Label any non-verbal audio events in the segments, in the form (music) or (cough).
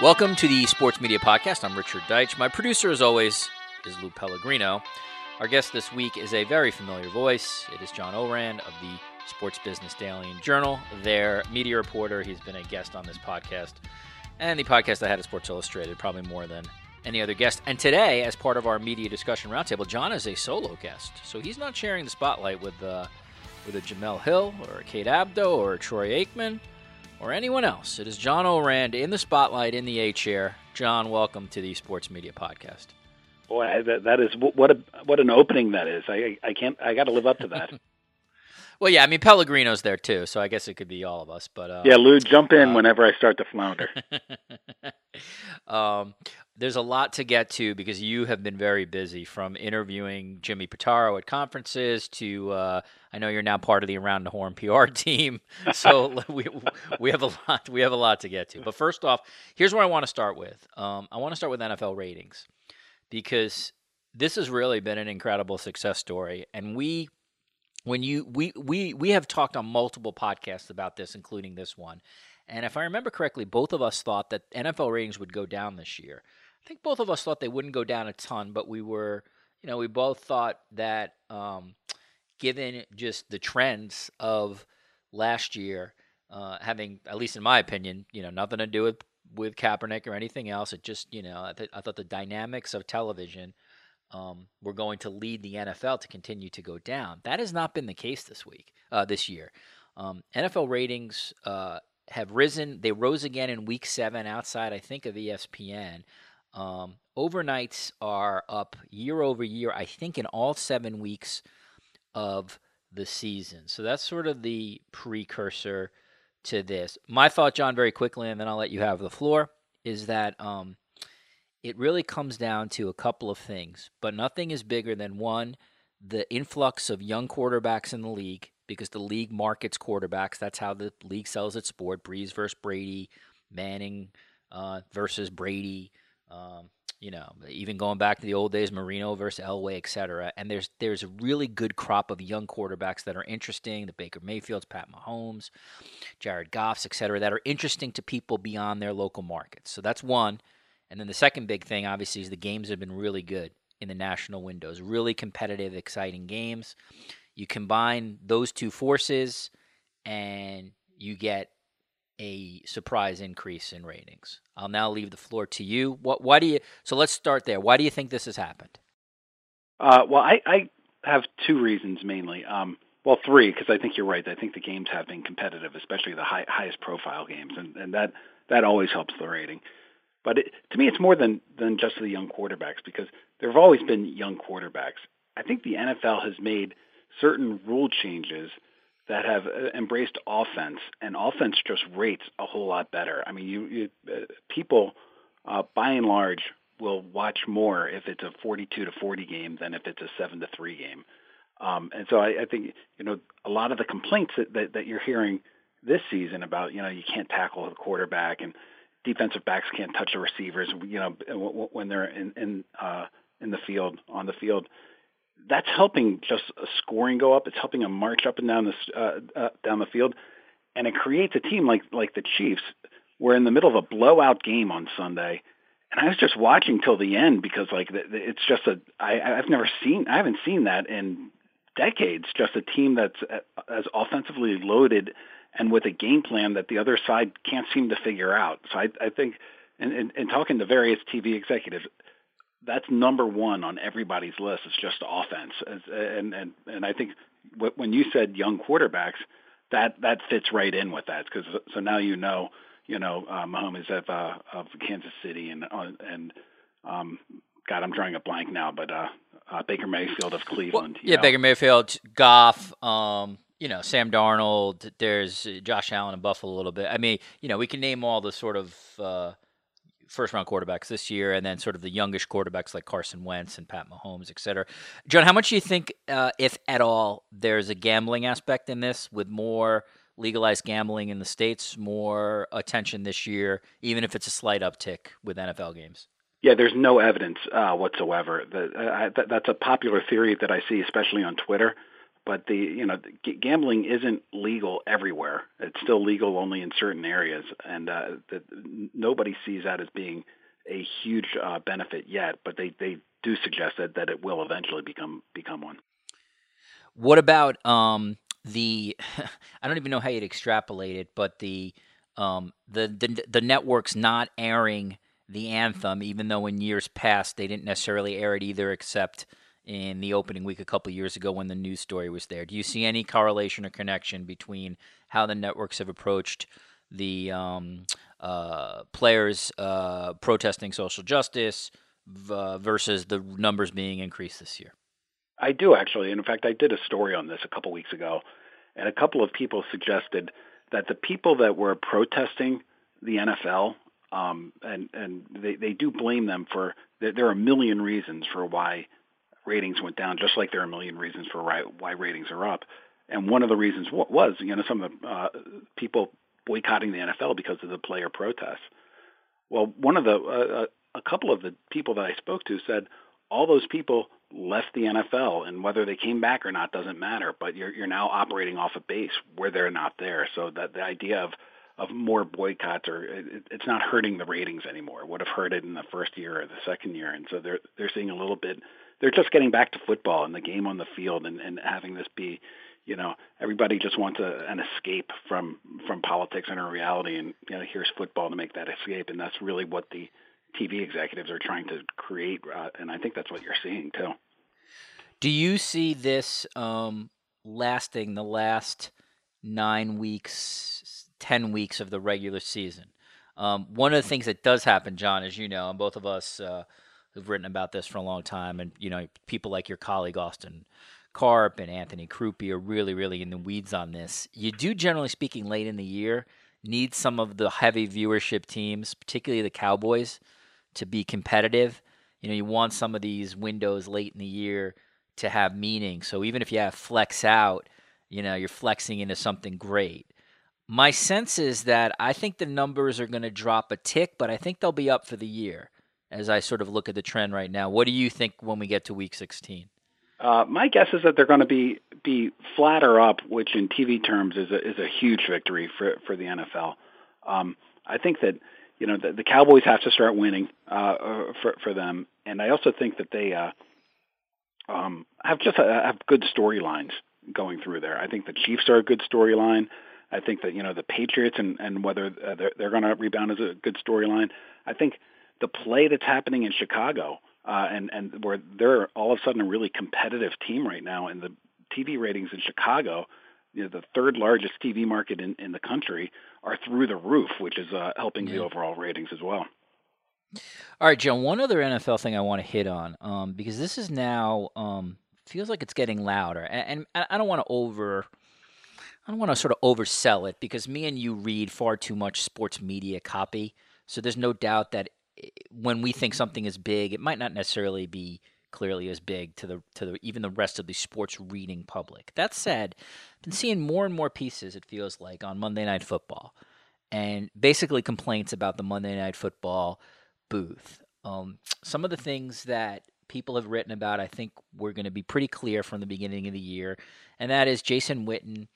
Welcome to the Sports Media Podcast. I'm Richard Deitsch. My producer, as always, is Lou Pellegrino. Our guest this week is a very familiar voice. It is John Ourand of the Sports Business Daily and Journal, their media reporter. He's been a guest on this podcast and the podcast I had at Sports Illustrated, probably more than any other guest. And today, as part of our media discussion roundtable, John is a solo guest, so he's not sharing the spotlight with uh, with a Jemele Hill or a Kate Abdo or a Troy Aikman or anyone else. It is John Ourand in the spotlight in the A chair. John, welcome to the Sports Media Podcast. Boy, that, that is what a what an opening that is. I I can't I got to live up to that. (laughs) well, yeah, I mean Pellegrino's there too, so I guess it could be all of us. But uh, yeah, Lou, jump in uh, whenever I start to flounder. (laughs) um, there's a lot to get to because you have been very busy from interviewing Jimmy Pitaro at conferences to uh, I know you're now part of the Around the Horn PR (laughs) team. So (laughs) we we have a lot we have a lot to get to. But first off, here's where I want to start with. Um, I want to start with NFL ratings because this has really been an incredible success story, and we when you we we we have talked on multiple podcasts about this, including this one. And if I remember correctly, both of us thought that NFL ratings would go down this year. I think both of us thought they wouldn't go down a ton, but we were, you know, we both thought that um, given just the trends of last year, uh, having, at least in my opinion, you know, nothing to do with with Kaepernick or anything else. It just, you know, I, th- I thought the dynamics of television um, were going to lead the NFL to continue to go down. That has not been the case this week, uh, this year. Um, NFL ratings uh, have risen. They rose again in Week Seven, outside I think of ESPN. Um, overnights are up year over year, I think, in all seven weeks of the season. So that's sort of the precursor to this. My thought, John, very quickly, and then I'll let you have the floor, is that um, it really comes down to a couple of things, but nothing is bigger than one, the influx of young quarterbacks in the league, because the league markets quarterbacks. That's how the league sells its sport Brees versus Brady, Manning uh, versus Brady. Um, you know, even going back to the old days, Marino versus Elway, et cetera. And there's there's a really good crop of young quarterbacks that are interesting. The Baker Mayfields, Pat Mahomes, Jared Goffs, et cetera, that are interesting to people beyond their local markets. So that's one. And then the second big thing, obviously, is the games have been really good in the national windows. Really competitive, exciting games. You combine those two forces, and you get a surprise increase in ratings. I'll now leave the floor to you. What? Why do you? So let's start there. Why do you think this has happened? Uh, well, I, I, have two reasons mainly. Um, well, three because I think you're right. I think the games have been competitive, especially the high, highest profile games, and, and that that always helps the rating. But it, to me, it's more than than just the young quarterbacks because there have always been young quarterbacks. I think the NFL has made certain rule changes that have uh, embraced offense, and offense just rates a whole lot better. I mean, you, you uh, people uh, by and large will watch more if it's a 42 to 40 game than if it's a 7 to 3 game. Um, and so I, I think you know a lot of the complaints that, that, that you're hearing this season about you know you can't tackle the quarterback and defensive backs can't touch the receivers you know when they're in in uh, in the field on the field that's helping just scoring go up. It's helping them march up and down the uh, uh, down the field, and it creates a team like like the Chiefs. We're in the middle of a blowout game on Sunday, and I was just watching till the end because like it's just a I, I've never seen I haven't seen that in decades. Just a team that's uh, as offensively loaded and with a game plan that the other side can't seem to figure out. So I, I think, and, and, and talking to various TV executives, that's number one on everybody's list. It's just offense, and and and I think when you said young quarterbacks, that that fits right in with that because so now you know you know uh, Mahomes of uh, of Kansas City and uh, and um, God, I'm drawing a blank now, but uh, uh, Baker Mayfield of Cleveland. Well, yeah, know. Baker Mayfield, Goff, um, you know, Sam Darnold. There's Josh Allen and Buffalo a little bit. I mean, you know, we can name all the sort of uh, first round quarterbacks this year, and then sort of the youngish quarterbacks like Carson Wentz and Pat Mahomes, et cetera. John, how much do you think, uh, if at all, there's a gambling aspect in this with more legalized gambling in the states, more attention this year, even if it's a slight uptick with NFL games? Yeah, there's no evidence uh, whatsoever. Uh, that, that's a popular theory that I see, especially on Twitter. But the you know gambling isn't legal everywhere. It's still legal only in certain areas, and uh, nobody sees that as being a huge uh, benefit yet. But they they do suggest that that it will eventually become become one. What about um, the? (laughs) I don't even know how you'd extrapolate it, but the um, the, the the networks not airing the anthem, even though in years past they didn't necessarily air it either, except in the opening week a couple years ago when the news story was there. Do you see any correlation or connection between how the networks have approached the um, uh, players uh, protesting social justice v- versus the numbers being increased this year? I do actually. And in fact, I did a story on this a couple weeks ago, and a couple of people suggested that the people that were protesting the NFL, um, and and they, they do blame them for there are a million reasons for why ratings went down, just like there are a million reasons for why, ratings are up. And one of the reasons was, you know, some of the uh, people boycotting the NFL because of the player protests. Well, one of the, uh, uh, a couple of the people that I spoke to said all those people left the NFL, and whether they came back or not doesn't matter. But you're you're now operating off a base where they're not there. So that the idea of of more boycotts or it, it's not hurting the ratings anymore. It would have hurt it in the first year or the second year, and so they're they're seeing a little bit they're just getting back to football and the game on the field and, and having this be you know everybody just wants a, an escape from from politics and a reality and you know here's football to make that escape and that's really what the TV executives are trying to create uh, and I think that's what you're seeing too. Do you see this um, lasting the last nine weeks, ten weeks of the regular season? Um, one of the things that does happen, John, as you know, and both of us uh, who've written about this for a long time, and you know, people like your colleague Austin Karp and Anthony Crupi are really, really in the weeds on this. You do, generally speaking, late in the year, need some of the heavy viewership teams, particularly the Cowboys, to be competitive. You know, you want some of these windows late in the year to have meaning. So even if you have flex out, you know, you're flexing into something great. My sense is that I think the numbers are going to drop a tick, but I think they'll be up for the year as I sort of look at the trend right now. What do you think when we get to week 16? Uh, my guess is that they're going to be be flatter up, which in TV terms is a, is a huge victory for for the NFL. Um, I think that you know the, the Cowboys have to start winning uh, uh, for for them, and I also think that they uh, um, have just uh, have good storylines going through there. I think the Chiefs are a good storyline. I think that you know the Patriots and and whether uh, they're, they're going to rebound is a good storyline. I think the play that's happening in Chicago, uh, and and where they're all of a sudden a really competitive team right now, and the TV ratings in Chicago, you know, the third largest TV market in, in the country, are through the roof, which is uh, helping yeah. the overall ratings as well. All right, John. One other NFL thing I want to hit on, um, because this is now um, feels like it's getting louder, and, and I don't want to over. I don't want to sort of oversell it because me and you read far too much sports media copy. So there's no doubt that when we think something is big, it might not necessarily be clearly as big to the to the even the rest of the sports reading public. That said, I've been seeing more and more pieces. It feels like on Monday Night Football, and basically complaints about the Monday Night Football booth. Um, some of the things that people have written about, I think, we're going to be pretty clear from the beginning of the year, and that is Jason Witten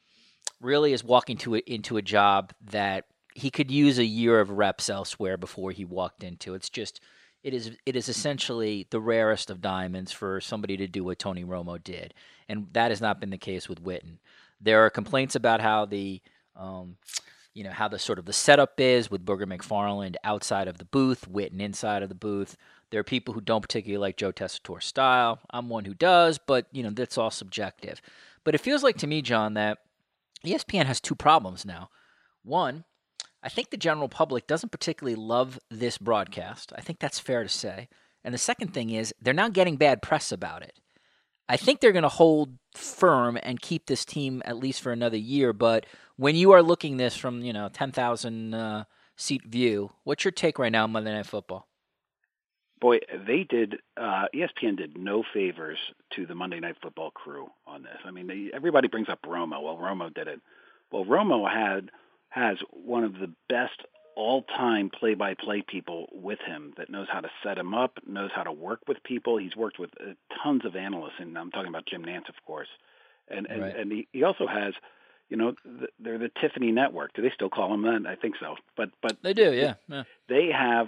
really is walking to a, into a job that he could use a year of reps elsewhere before he walked into. It's just it is it is essentially the rarest of diamonds for somebody to do what Tony Romo did, and that has not been the case with Witten. There are complaints about how the um, you know how the sort of the setup is with Booger McFarland outside of the booth, Witten inside of the booth. There are people who don't particularly like Joe Tessitore's style. I'm one who does, but you know that's all subjective. But it feels like to me, John, that ESPN has two problems now. One, I think the general public doesn't particularly love this broadcast. I think that's fair to say. And the second thing is they're now getting bad press about it. I think they're going to hold firm and keep this team at least for another year. But when you are looking this from you know ten thousand uh, seat view, what's your take right now on Monday Night Football? Boy, they did. Uh, ESPN did no favors to the Monday Night Football crew on this. I mean, they, everybody brings up Romo. Well, Romo did it. Well, Romo had has one of the best all-time play-by-play people with him that knows how to set him up, knows how to work with people. He's worked with uh, tons of analysts, and I'm talking about Jim Nantz, of course. and and, Right. and he, he also has, you know, the, they're the Tiffany Network. Do they still call them that? I think so. But but They do, yeah. yeah. they have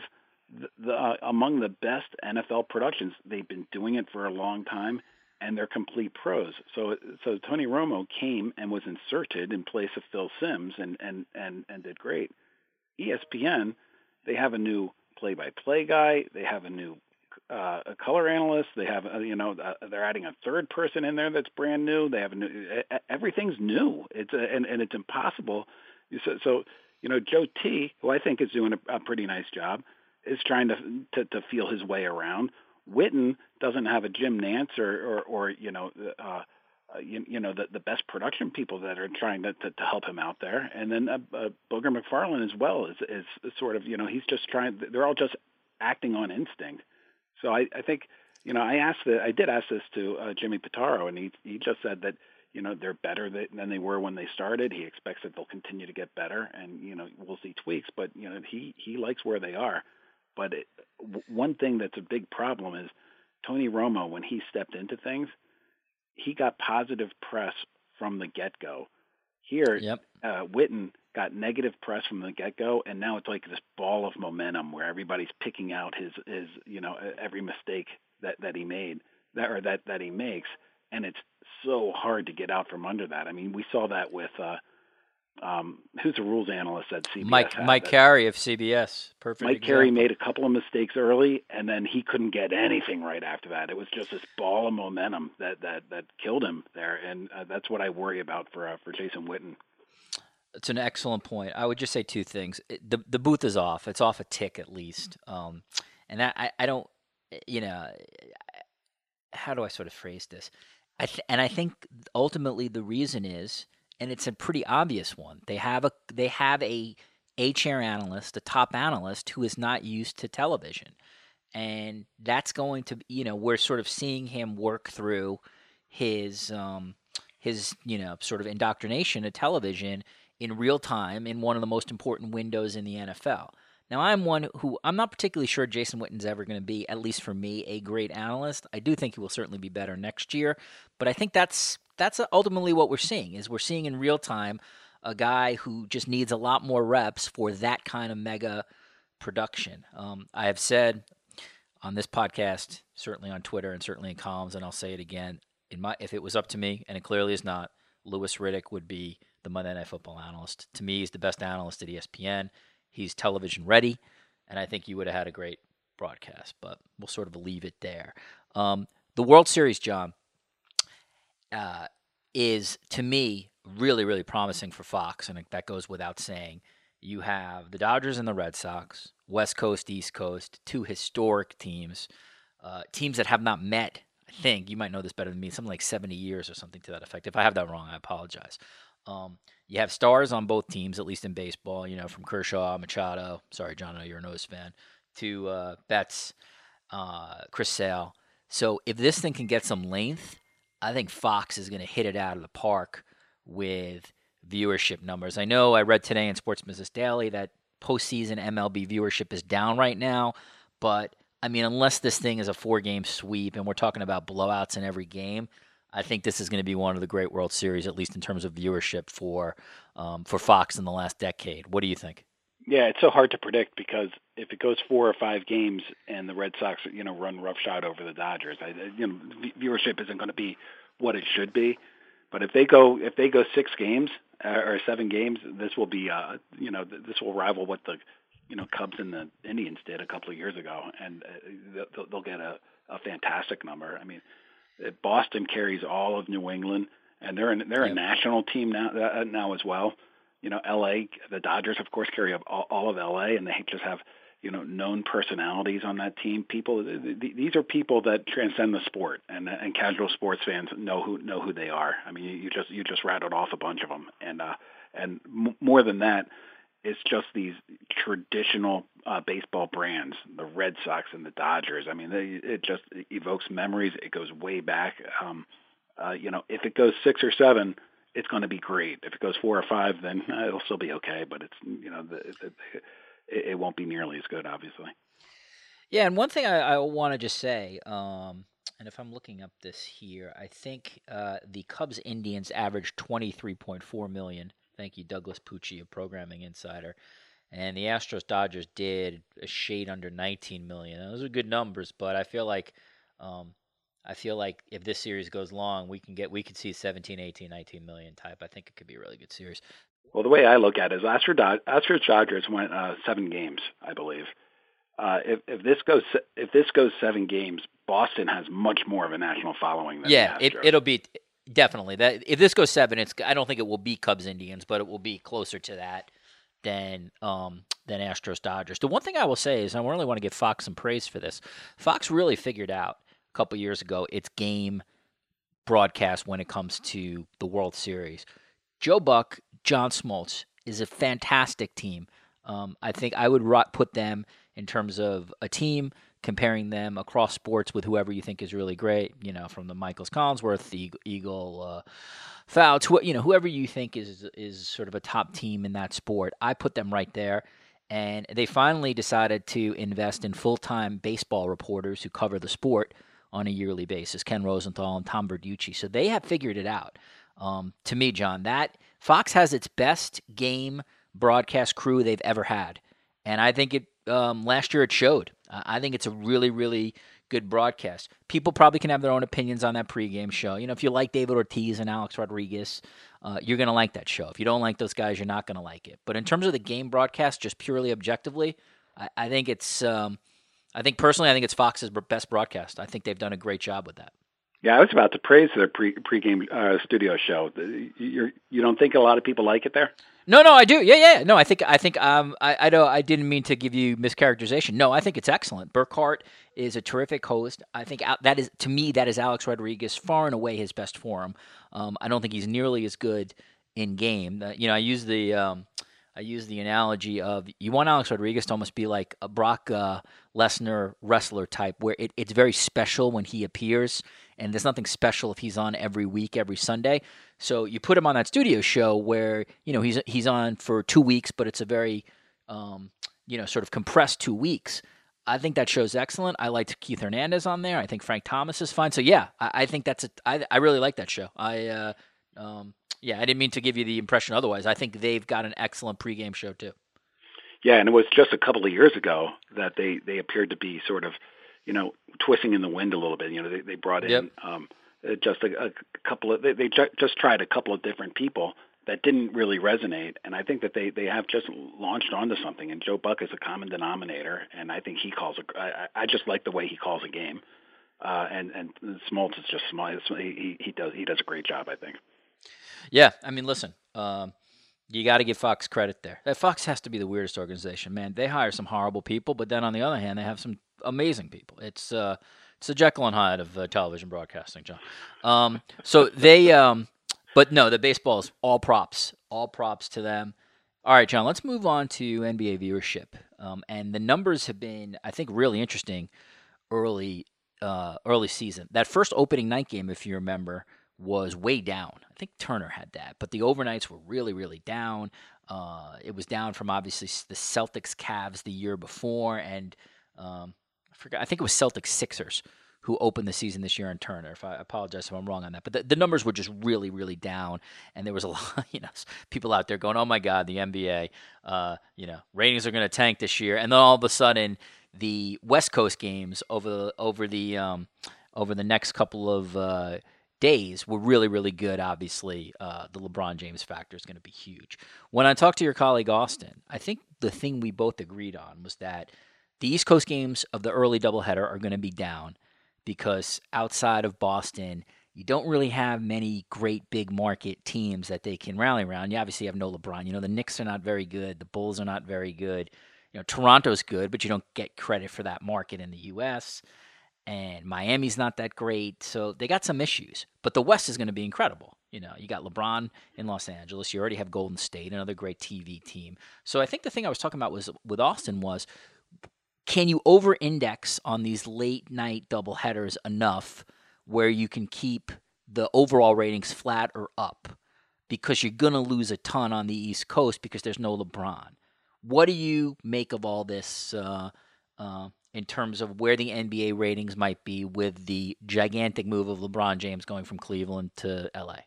the, the uh, among the best NFL productions. They've been doing it for a long time, and they're complete pros. So so Tony Romo came and was inserted in place of Phil Simms, and and and and did great. ESPN, they have a new play-by-play guy. They have a new uh, a color analyst. They have, uh, you know, uh, they're adding a third person in there that's brand new. They have a new, everything's new. It's uh, and and it's impossible. So, so you know, Joe T, who I think is doing a, a pretty nice job, is trying to, to to feel his way around. Witten doesn't have a Jim Nantz or or, or you know. Uh, uh, you, you know the the best production people that are trying to, to, to help him out there, and then uh, uh, Booger McFarland as well is is sort of you know he's just trying. They're all just acting on instinct. So I, I think, you know, I asked the, I did ask this to uh, Jimmy Pitaro, and he he just said that you know they're better than they were when they started. He expects that they'll continue to get better, and you know we'll see tweaks. But you know he he likes where they are. But it, w- one thing that's a big problem is Tony Romo when he stepped into things, he got positive press from the get go. Here, Yep. uh, Witten got negative press from the get-go, and now it's like this ball of momentum where everybody's picking out his his you know every mistake that that he made that or that that he makes, and it's so hard to get out from under that. I mean, we saw that with uh, um, who's the rules analyst at CBS? Mike had Mike Carey of CBS. Perfect. Mike Carey made a couple of mistakes early, and then he couldn't get anything right after that. It was just this ball of momentum that that that killed him there, and uh, that's what I worry about for uh, for Jason Witten. It's an excellent point. I would just say two things. It- the The booth is off. It's off a tick at least. Um, and that I, I don't, you know, how do I sort of phrase this? I th- and I think ultimately the reason is, and it's a pretty obvious one. They have a they have a chair analyst, a top analyst who is not used to television, and that's going to you know we're sort of seeing him work through his um, his you know sort of indoctrination to television in real time in one of the most important windows in the NFL. Now, I'm one who I'm not particularly sure Jason Witten's ever going to be, at least for me, a great analyst. I do think he will certainly be better next year, but I think that's that's ultimately what we're seeing is we're seeing in real time a guy who just needs a lot more reps for that kind of mega production. Um, I have said on this podcast, certainly on Twitter, and certainly in columns, and I'll say it again. In my, if it was up to me, and it clearly is not, Louis Riddick would be the Monday Night Football analyst. To me, he's the best analyst at ESPN. He's television ready, and I think you would have had a great broadcast. But we'll sort of leave it there. Um, the World Series, John, uh, is to me really, really promising for Fox, and that goes without saying. You have the Dodgers and the Red Sox, West Coast, East Coast, two historic teams, uh, teams that have not met. I think you might know this better than me, something like 70 years or something to that effect. If I have that wrong, I apologize. Um, you have stars on both teams, at least in baseball. You know, from Kershaw, Machado. Sorry, John, I know you're a Nose fan. To uh, Betts, uh, Chris Sale. So if this thing can get some length, I think Fox is going to hit it out of the park with viewership numbers. I know I read today in Sports Business Daily that postseason MLB viewership is down right now, but I mean, unless this thing is a four game sweep and we're talking about blowouts in every game, I think this is going to be one of the great World Series, at least in terms of viewership for um, for Fox in the last decade. What do you think? Yeah, it's so hard to predict because if it goes four or five games and the Red Sox, you know, run roughshod over the Dodgers, I, you know, viewership isn't going to be what it should be. But if they go if they go six games uh, or seven games, this will be uh, you know this will rival what the you know Cubs and the Indians did a couple of years ago, and uh, they'll, they'll get a, a fantastic number. I mean, Boston carries all of New England, and they're an, they're Yep. a national team now uh, now as well. You know, L.A. The Dodgers, of course, carry all, all of L.A. and they just have you know known personalities on that team. People, th- th- these are people that transcend the sport, and and casual sports fans know who know who they are. I mean, you, just you just rattled off a bunch of them, and uh, and more than that, it's just these traditional uh, baseball brands, the Red Sox and the Dodgers. I mean, they, it just evokes memories. It goes way back. Um, uh, you know, if it goes six or seven, it's going to be great. If it goes four or five, then uh, it'll still be okay. But it's you know, the, the, it, won't be nearly as good, obviously. Yeah, and one thing I, I want to just say, um, and if I'm looking up this here, I think uh, the Cubs Indians averaged 23.4 million. Thank you, Douglas Pucci of Programming Insider. And the Astros Dodgers did a shade under 19 million. Those are good numbers, but I feel like um, I feel like if this series goes long, we can get we could see 17, 18, 19 million type. I think it could be a really good series. Well, the way I look at it is Astros, Dodgers went uh, seven games, I believe. Uh, if, if this goes if this goes seven games, Boston has much more of a national following than yeah. It, it'll be definitely that. If this goes seven, it's I don't think it will be Cubs Indians, but it will be closer to that than um, than Astros Dodgers. The one thing I will say is I really want to give Fox some praise for this. Fox really figured out a couple years ago its game broadcast when it comes to the World Series. Joe Buck, John Smoltz is a fantastic team. Um, I think I would put them in terms of a team, comparing them across sports with whoever you think is really great. You know, from the Michaels Collinsworth, the Eagle uh, Fouts, you know, whoever you think is is sort of a top team in that sport. I put them right there. And they finally decided to invest in full time baseball reporters who cover the sport on a yearly basis, Ken Rosenthal and Tom Verducci. So they have figured it out. Um, to me, John, that Fox has its best game broadcast crew they've ever had. And I think it um, last year it showed. I think it's a really, really good broadcast. People probably can have their own opinions on that pregame show. You know, if you like David Ortiz and Alex Rodriguez, uh, you're going to like that show. If you don't like those guys, you're not going to like it. But in terms of the game broadcast, just purely objectively, I, I think it's. Um, I think personally, I think it's Fox's best broadcast. I think they've done a great job with that. Yeah, I was about to praise their pre pregame uh, studio show. You you don't think a lot of people like it there? No, no, I do. Yeah, yeah. No, I think I think um I I don't I didn't mean to give you mischaracterization. No, I think it's excellent. Burkhardt is a terrific host. I think that is to me that is Alex Rodriguez far and away his best form. Um, I don't think he's nearly as good in game. Uh, you know, I use the um, I use the analogy of you want Alex Rodriguez to almost be like a Brock uh, Lesnar wrestler type, where it, it's very special when he appears, and there's nothing special if he's on every week, every Sunday. So you put him on that studio show where you know he's he's on for two weeks, but it's a very um, you know sort of compressed two weeks. I think that show's excellent. I liked Keith Hernandez on there. I think Frank Thomas is fine. So yeah, I, I think that's a. I, I really like that show. I uh, um, yeah, I didn't mean to give you the impression otherwise. I think they've got an excellent pregame show too. Yeah, and it was just a couple of years ago that they they appeared to be sort of, you know, twisting in the wind a little bit. You know, they they brought in yep. um, uh, just a, a couple of they, they ju- just tried a couple of different people that didn't really resonate, and I think that they they have just launched onto something. And Joe Buck is a common denominator, and I think he calls a. I, I just like the way he calls a game, uh, and and Smoltz is just smart. He he does he does a great job, I think. Yeah, I mean, listen, um, you got to give Fox credit there. That Fox has to be the weirdest organization, man. They hire some horrible people, but then on the other hand, they have some amazing people. It's uh, it's the Jekyll and Hyde of uh, television broadcasting, John. Um, so they, um, but no, the baseball is all props, all props to them. All right, John, let's move on to NBA viewership. Um, and the numbers have been, I think, really interesting early, uh, early season. That first opening night game, if you remember, was way down. I think Turner had that, but the overnights were really, really down. Uh, it was down from obviously the Celtics Cavs the year before, and um, I forgot. I think it was Celtics Sixers who opened the season this year in Turner. If I, I apologize if I'm wrong on that, but the, the, numbers were just really, really down, and there was a (laughs) lot, you know, people out there going, "Oh my God, the NBA, uh, you know, ratings are going to tank this year," and then all of a sudden, the West Coast games over over the um, over the next couple of uh, days were really, really good. Obviously, uh, the LeBron James factor is going to be huge. When I talked to your colleague Austin, I think the thing we both agreed on was that the East Coast games of the early doubleheader are going to be down because outside of Boston, you don't really have many great big market teams that they can rally around. You obviously have no LeBron. You know, the Knicks are not very good. The Bulls are not very good. You know, Toronto's good, but you don't get credit for that market in the U.S and Miami's not that great. So they got some issues. But the West is going to be incredible. You know, you got LeBron in Los Angeles. You already have Golden State, another great TV team. So I think the thing I was talking about was with Austin was can you over index on these late night double headers enough where you can keep the overall ratings flat or up? Because you're going to lose a ton on the East Coast because there's no LeBron. What do you make of all this? Uh, uh, in terms of where the NBA ratings might be with the gigantic move of LeBron James going from Cleveland to LA?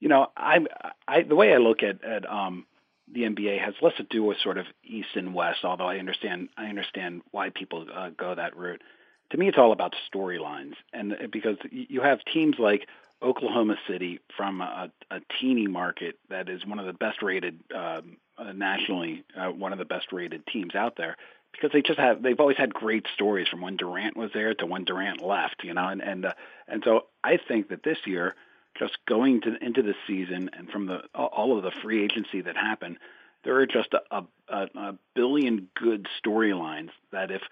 You know, I, I the way I look at at um, the NBA has less to do with sort of East and West. Although I understand I understand why people uh, go that route. To me, it's all about storylines, and uh, because you have teams like Oklahoma City from a, a teeny market that is one of the best rated um, uh, nationally, uh, one of the best rated teams out there because they just have they've always had great stories from when Durant was there to when Durant left, you know, and and uh, and so I think that this year, just going to into the season and from the all of the free agency that happened, there are just a, a, a billion good storylines that if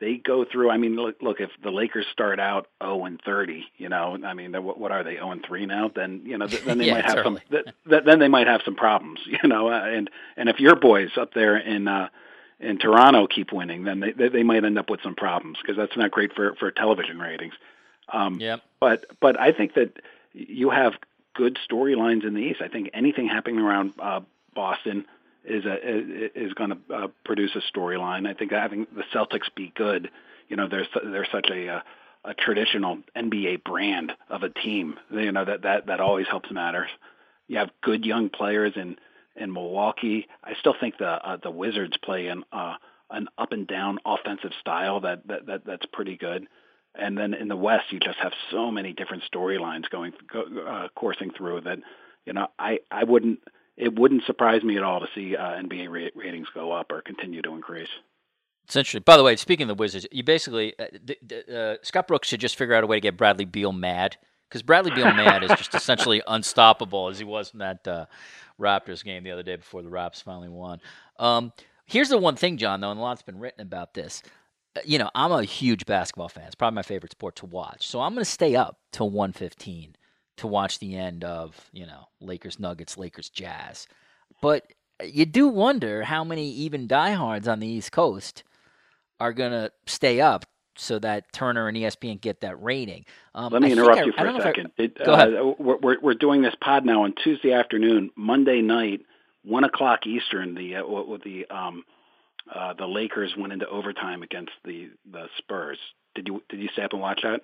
they go through. I mean, look, look, if the Lakers start out 0 and 30, you know, I mean, what, what are they 0 and 3 now? Then you know, then (laughs) they yeah, might have certainly. some. Th- then they might have some problems, (laughs) you know. And and if your boys up there in uh, in Toronto keep winning, then they they, might end up with some problems because that's not great for for television ratings. Um, yep. But but I think that you have good storylines in the East. I think anything happening around uh, Boston is a is going to uh, produce a storyline. I think having the Celtics be good, you know, there's there's such a, a a traditional NBA brand of a team. You know that that that always helps matters. You have good young players in in Milwaukee. I still think the uh, the Wizards play an uh, an up and down offensive style that, that that that's pretty good. And then in the West, you just have so many different storylines going uh, coursing through that you know I I wouldn't it wouldn't surprise me at all to see uh, NBA ra- ratings go up or continue to increase. It's interesting. By the way, speaking of the Wizards, you basically uh, uh, Scott Brooks should just figure out a way to get Bradley Beal mad because Bradley Beal mad is just essentially unstoppable as he was in that uh, Raptors game the other day before the Raps finally won. Um, here's the one thing, John, though, and a lot's been written about this. Uh, you know, I'm a huge basketball fan. It's probably my favorite sport to watch. So I'm going to stay up till 115 to watch the end of, you know, Lakers Nuggets, Lakers Jazz. But you do wonder how many even diehards on the East Coast are going to stay up so that Turner and ESPN get that rating. Um, Let me interrupt I, you for a second. I, It, go uh, ahead. We're, we're doing this pod now on Tuesday afternoon, Monday night, one o'clock Eastern. The uh, the um, uh, the Lakers went into overtime against the the Spurs. Did you did you stay up and watch that?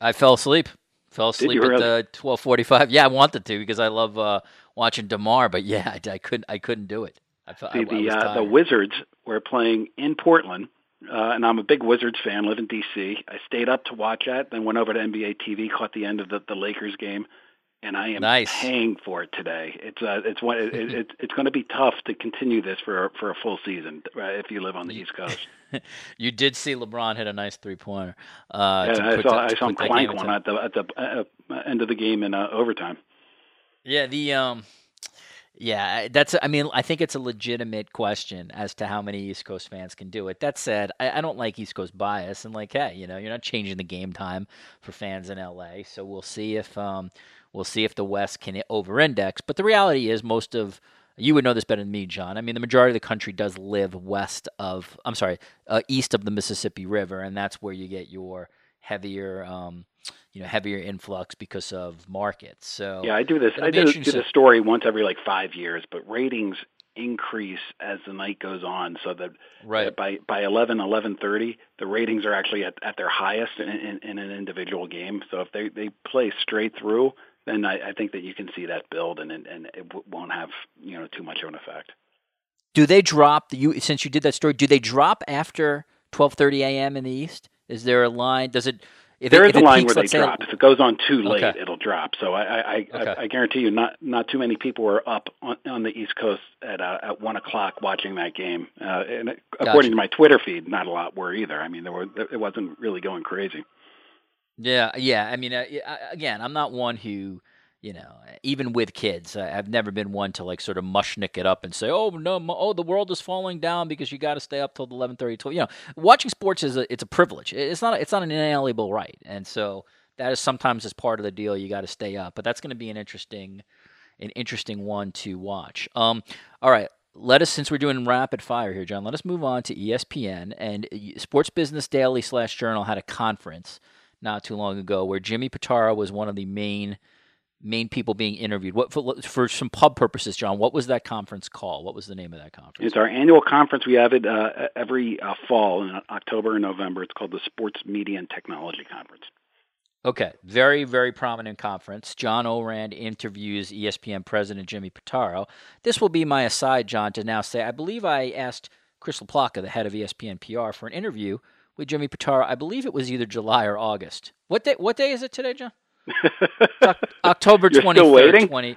I fell asleep. Fell asleep at really? twelve forty five. Yeah, I wanted to because I love uh, watching DeMar, but yeah, (laughs) I, I, couldn't. I couldn't do it. I felt See, the uh, the Wizards were playing in Portland, uh, and I'm a big Wizards fan. Live in D.C. I stayed up to watch that, then went over to NBA TV, caught the end of the, the Lakers game, and I am nice. paying for it today. It's uh, it's one it, it, it's going to be tough to continue this for for a full season right, if you live on the East Coast. (laughs) you did see LeBron hit a nice three pointer. Uh, yeah, I saw, I saw him clank one at the at the uh, end of the game in uh, overtime. Yeah, the um, yeah, that's. I mean, I think it's a legitimate question as to how many East Coast fans can do it. That said, I, I don't like East Coast bias, and like, hey, you know, you're not changing the game time for fans in LA, so we'll see if um, we'll see if the West can over-index. But the reality is, most of you would know this better than me, John. I mean, the majority of the country does live west of, I'm sorry, uh, east of the Mississippi River, and that's where you get your heavier, um, you know, heavier influx because of markets. So yeah, I do this. I do, do the story once every like five years, but ratings increase as the night goes on, so that, right. that by by 11, 11.30, the ratings are actually at, at their highest in, in, in an individual game. So if they they play straight through, then I, I think that you can see that build, and and it won't have you know too much of an effect. Do they drop? the, You since you did that story, do they drop after 12:30 a.m. in the East? Is there a line? Does it? If there it, is a line peaks, where they drop. If it goes on too late, okay. it'll drop. So I, I, okay. I, I, guarantee you, not not too many people were up on, on the East Coast at uh, at one o'clock watching that game. Uh, and according to my Twitter feed, not a lot were either. I mean, there were it wasn't really going crazy. Yeah, yeah. I mean, uh, again, I'm not one who you know, even with kids, I've never been one to like sort of mushnick it up and say, "Oh no, oh the world is falling down because you got to stay up till 11:30, 12." You know, watching sports is a it's a privilege. It's not it's not an inalienable right, and so that is sometimes as part of the deal. You got to stay up, but that's going to be an interesting an interesting one to watch. Um, all right. Let us, since we're doing rapid fire here, John, let us move on to ESPN and Sports Business Daily slash Journal had a conference not too long ago where Jimmy Pitaro was one of the main main people being interviewed. What for, for, some pub purposes, John? What was that conference called? What was the name of that conference? It's our annual conference. We have it uh, every uh, fall in October and November. It's called the Sports Media and Technology Conference. Okay, very very prominent conference. John Ourand interviews ESPN President Jimmy Pitaro. This will be my aside, John, to now say I believe I asked Chris LaPlaca, the head of ESPN PR, for an interview with Jimmy Pitaro. I believe it was either July or August. What day? What day is it today, John? (laughs) October twenty third, 20,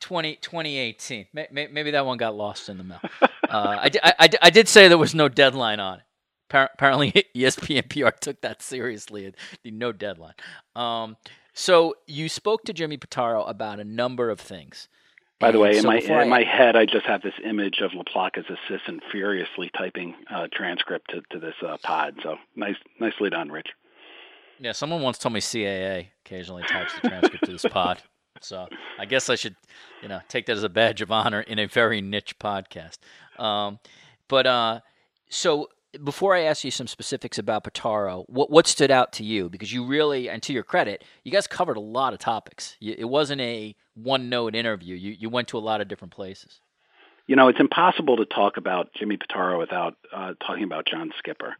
20, 2018. Maybe that one got lost in the mail. (laughs) Uh, I, I, I, did say there was no deadline on it. Apparently, (laughs) ESPN PR took that seriously. The no deadline. Um, so you spoke to Jimmy Pitaro about a number of things. By the way, in my in I, my head, I just have this image of LaPlaca's assistant furiously typing uh, transcript to, to this uh, pod. So nice, nicely done, Rich. Yeah, someone once told me CAA occasionally types the transcript to this pod. So I guess I should, you know, take that as a badge of honor in a very niche podcast. Um, but uh, so before I ask you some specifics about Pitaro, what what stood out to you? Because you really, and to your credit, you guys covered a lot of topics. it wasn't a one note interview. You you went to a lot of different places. You know, it's impossible to talk about Jimmy Pitaro without uh, talking about John Skipper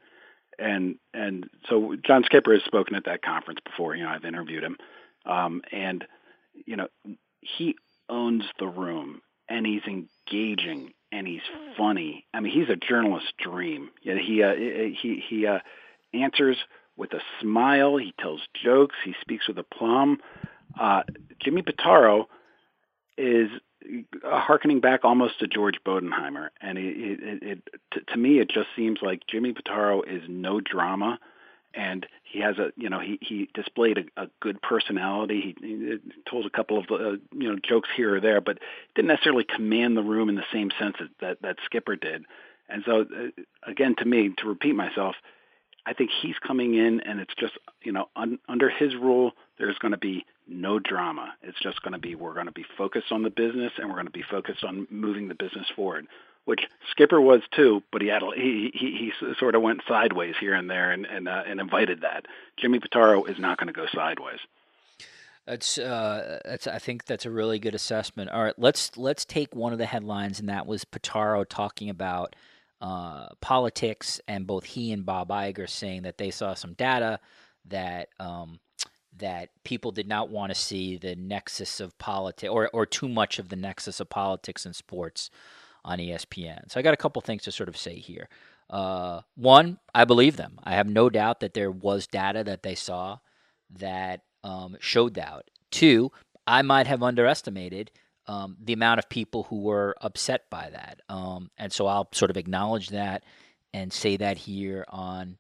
and and so John Skipper has spoken at that conference before. You know, I've interviewed him, um, and you know, he owns the room, and he's engaging, and he's funny. I mean, he's a journalist's dream. He uh, he he uh, answers with a smile. He tells jokes. He speaks with aplomb. Uh, Jimmy Pitaro is harkening back almost to George Bodenheimer, and it, it, it to, to me it just seems like Jimmy Pitaro is no drama, and he has a you know he he displayed a, a good personality. He, he told a couple of uh, you know jokes here or there, but didn't necessarily command the room in the same sense that that, that Skipper did. And so uh, again, to me, to repeat myself, I think he's coming in, and it's just you know un, under his rule, there's going to be no drama. It's just going to be we're going to be focused on the business, and we're going to be focused on moving the business forward. Which Skipper was too, but he had he he, he sort of went sideways here and there, and and, uh, and invited that. Jimmy Pitaro is not going to go sideways. That's uh, that's. I think that's a really good assessment. All right, let's let's take one of the headlines, and that was Pitaro talking about uh, politics, and both he and Bob Iger saying that they saw some data that um, that people did not want to see the nexus of politics or or too much of the nexus of politics and sports on ESPN. So I got a couple things to sort of say here. Uh, one, I believe them. I have no doubt that there was data that they saw that um, showed that. Two, I might have underestimated um, the amount of people who were upset by that. Um, and so I'll sort of acknowledge that and say that here on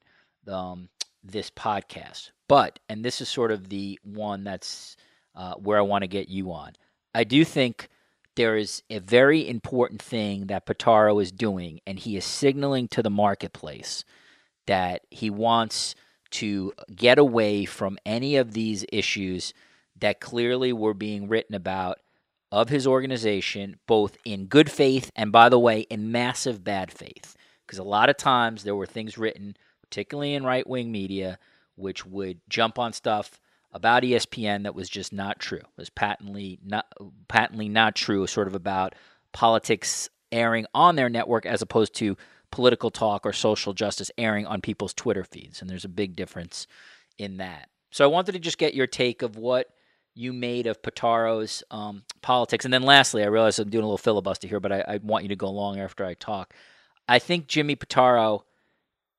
um, this podcast. But, and this is sort of the one that's uh, where I want to get you on. I do think there is a very important thing that Pitaro is doing, and he is signaling to the marketplace that he wants to get away from any of these issues that clearly were being written about of his organization, both in good faith and, by the way, in massive bad faith. Because a lot of times there were things written, particularly in right wing media, which would jump on stuff about ESPN that was just not true. It was patently not patently not true, sort of about politics airing on their network as opposed to political talk or social justice airing on people's Twitter feeds. And there's a big difference in that. So I wanted to just get your take of what you made of Pitaro's um, politics. And then lastly, I realize I'm doing a little filibuster here, but I, I, want you to go along after I talk. I think Jimmy Pitaro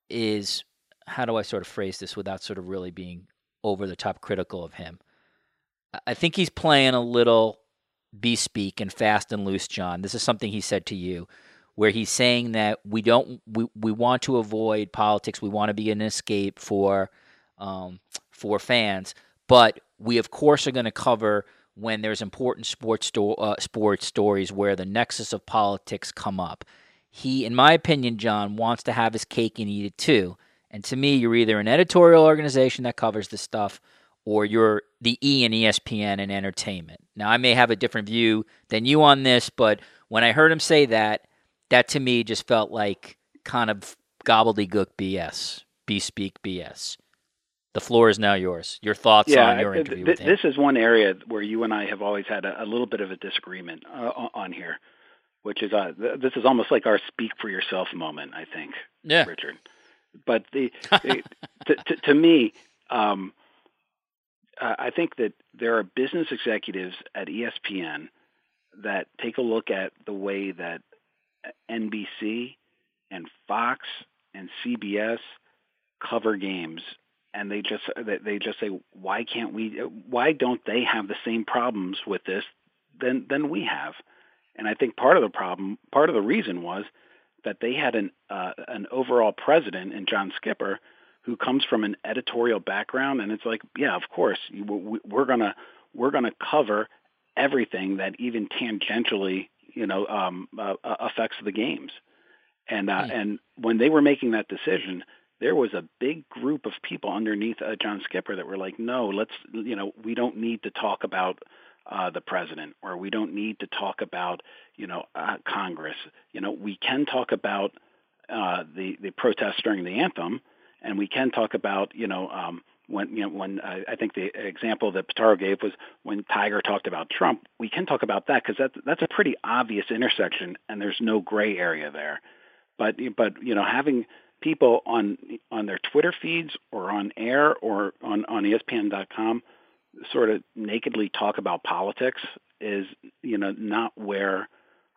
is, how do I sort of phrase this without sort of really being over the top critical of him? I think he's playing a little bespeak and fast and loose, John. This is something he said to you, where he's saying that we don't, we, we want to avoid politics. We want to be an escape for, um, for fans, but we, of course, are going to cover when there's important sports, sto- uh, sports stories where the nexus of politics come up. He, in my opinion, John, wants to have his cake and eat it too. And to me, you're either an editorial organization that covers this stuff or you're the E in ESPN and entertainment. Now, I may have a different view than you on this, but when I heard him say that, that to me just felt like kind of gobbledygook BS, bespeak BS. The floor is now yours. Your thoughts yeah, on your interview th- with him. This is one area where you and I have always had a, a little bit of a disagreement uh, on here, which is uh, th- this is almost like our speak for yourself moment, I think, yeah. Richard. But the, (laughs) the to, to, to, me, um, I think that there are business executives at ESPN that take a look at the way that NBC and Fox and CBS cover games and they just they just say why can't we why don't they have the same problems with this than than we have? And i think part of the problem part of the reason was that they had an uh, an overall president in John Skipper who comes from an editorial background and it's like yeah of course we're going to we're to cover everything that even tangentially you know um, uh, affects the games and uh, mm. and when they were making that decision there was a big group of people underneath uh, John Skipper that were like, no, let's, you know, we don't need to talk about uh, the president or we don't need to talk about, you know, uh, Congress. You know, we can talk about uh, the the protests during the anthem, and we can talk about, you know, um, when you know when uh, I think the example that Pitaro gave was when Tiger talked about Trump. We can talk about that because that's that's a pretty obvious intersection, and there's no gray area there. But but you know having people on on their Twitter feeds or on air or on on ESPN.com sort of nakedly talk about politics is you know not where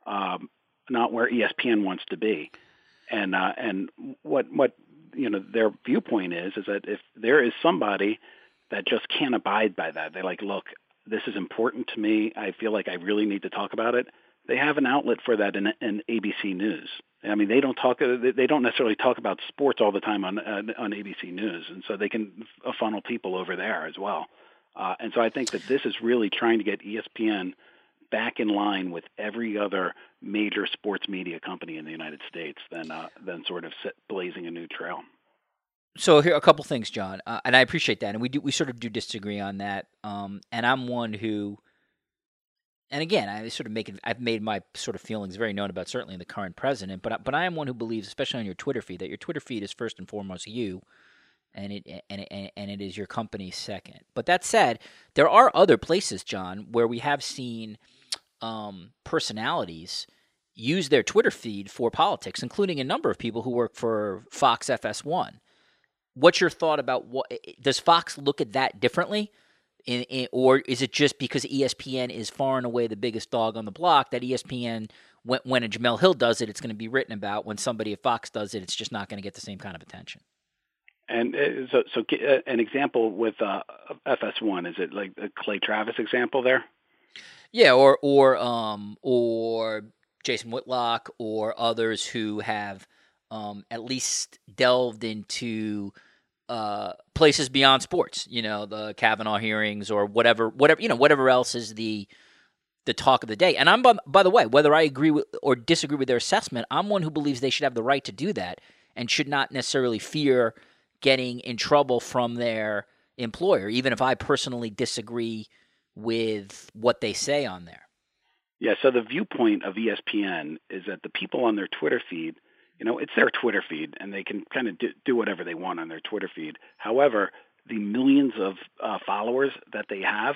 um, not where ESPN wants to be, and uh, and what what you know their viewpoint is is that if there is somebody that just can't abide by that, they're like, look, this is important to me. I feel like I really need to talk about it. They have an outlet for that in, in ABC News. I mean, they don't talk. They don't necessarily talk about sports all the time on uh, on ABC News, and so they can funnel people over there as well. Uh, and so I think that this is really trying to get ESPN back in line with every other major sports media company in the United States than uh, than sort of blazing a new trail. So here are a couple things, John, uh, and I appreciate that, and we do we sort of do disagree on that. Um, and I'm one who and again, I sort of make it, I've made my sort of feelings very known about certainly the current president, but but I am one who believes, especially on your Twitter feed, that your Twitter feed is first and foremost you, and it and and, and it is your company second. But that said, there are other places, John, where we have seen um, personalities use their Twitter feed for politics, including a number of people who work for Fox FS1. What's your thought about what does Fox look at that differently? In, in, or is it just because ESPN is far and away the biggest dog on the block that ESPN, when, when a Jemele Hill does it, it's going to be written about. When somebody at Fox does it, it's just not going to get the same kind of attention. And uh, so, so uh, an example with uh, FS1 is it like a Clay Travis example there? Yeah, or or um or Jason Whitlock or others who have um, at least delved into uh, places beyond sports. You know, the Kavanaugh hearings or whatever, whatever you know, whatever else is the the talk of the day. And I'm by, by the way, whether I agree with or disagree with their assessment, I'm one who believes they should have the right to do that and should not necessarily fear getting in trouble from their employer, even if I personally disagree with what they say on there. Yeah, so the viewpoint of ESPN is that the people on their Twitter feed you know, it's their Twitter feed, and they can kind of do, whatever they want on their Twitter feed. However, the millions of uh, followers that they have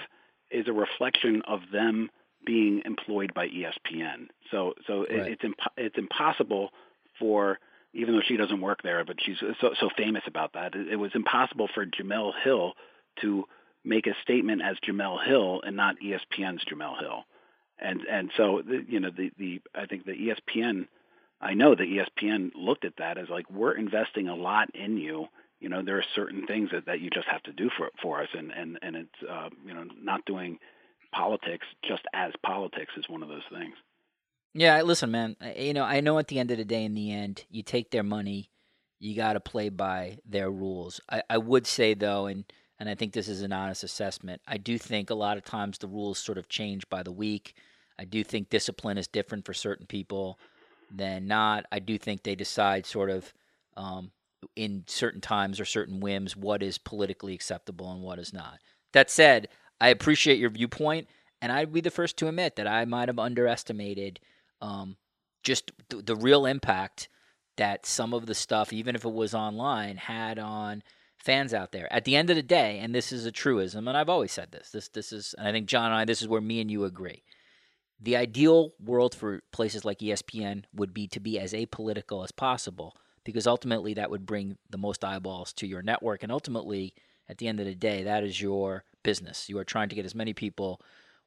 is a reflection of them being employed by ESPN. So, so right. it, it's imp- it's impossible for even though she doesn't work there, but she's so, so famous about that. It, it was impossible for Jemele Hill to make a statement as Jemele Hill and not ESPN's Jemele Hill. And and so the, you know the the I think the ESPN I know that ESPN looked at that as like we're investing a lot in you. You know, there are certain things that, that you just have to do for for us, and and and it's uh, you know not doing politics just as politics is one of those things. Yeah, listen, man. You know, I know at the end of the day, in the end, you take their money, you got to play by their rules. I, I would say though, and and I think this is an honest assessment. I do think a lot of times the rules sort of change by the week. I do think discipline is different for certain people than not. I do think they decide sort of um, in certain times or certain whims what is politically acceptable and what is not. That said, I appreciate your viewpoint, and I'd be the first to admit that I might have underestimated um, just th- the real impact that some of the stuff, even if it was online, had on fans out there. At the end of the day, and this is a truism, and I've always said this. This this is, and I think John and I, this is where me and you agree. The ideal world for places like ESPN would be to be as apolitical as possible, because ultimately that would bring the most eyeballs to your network, and ultimately, at the end of the day, that is your business. You are trying to get as many people